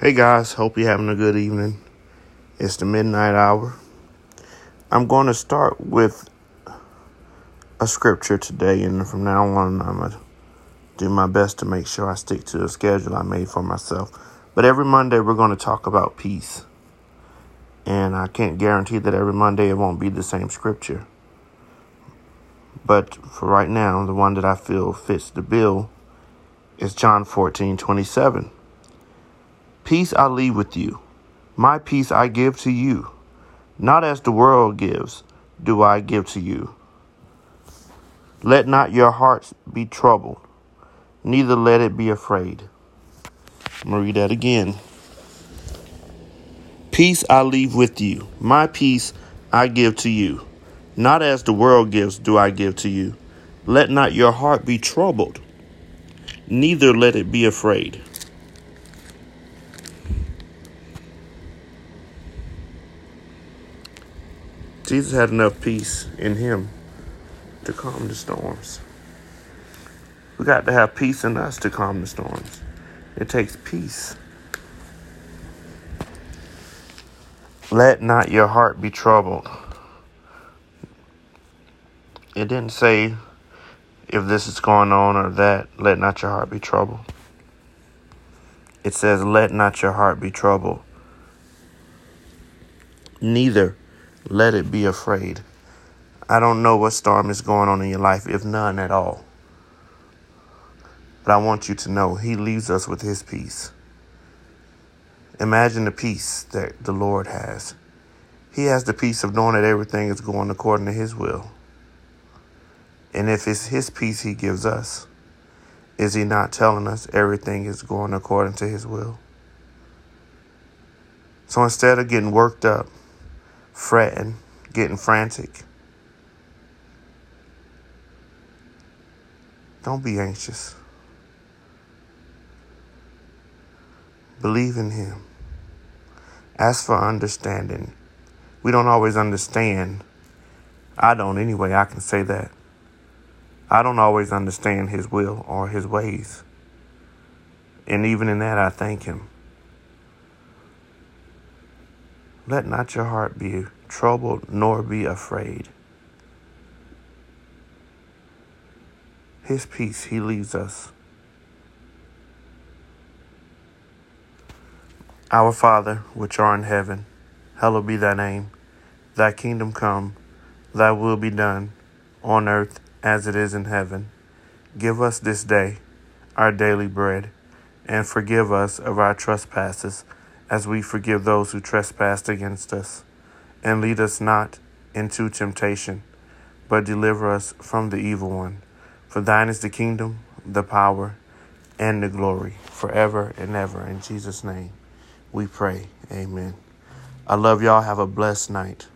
Hey guys, hope you're having a good evening. It's the midnight hour. I'm going to start with a scripture today, and from now on, I'm going to do my best to make sure I stick to the schedule I made for myself. But every Monday, we're going to talk about peace. And I can't guarantee that every Monday it won't be the same scripture. But for right now, the one that I feel fits the bill is John 14 27. Peace I leave with you, my peace I give to you. Not as the world gives, do I give to you. Let not your hearts be troubled, neither let it be afraid. I'm going to read that again. Peace I leave with you, my peace I give to you. Not as the world gives, do I give to you. Let not your heart be troubled, neither let it be afraid. Jesus had enough peace in him to calm the storms. We got to have peace in us to calm the storms. It takes peace. Let not your heart be troubled. It didn't say if this is going on or that, let not your heart be troubled. It says, let not your heart be troubled. Neither let it be afraid. I don't know what storm is going on in your life, if none at all. But I want you to know He leaves us with His peace. Imagine the peace that the Lord has. He has the peace of knowing that everything is going according to His will. And if it's His peace He gives us, is He not telling us everything is going according to His will? So instead of getting worked up, fretting, getting frantic. Don't be anxious. Believe in Him. Ask for understanding. We don't always understand. I don't anyway, I can say that. I don't always understand His will or His ways. And even in that, I thank Him. Let not your heart be troubled, nor be afraid. His peace he leaves us. Our Father, which art in heaven, hallowed be thy name. Thy kingdom come, thy will be done, on earth as it is in heaven. Give us this day our daily bread, and forgive us of our trespasses as we forgive those who trespass against us. And lead us not into temptation, but deliver us from the evil one. For thine is the kingdom, the power, and the glory, forever and ever. In Jesus' name we pray. Amen. I love y'all. Have a blessed night.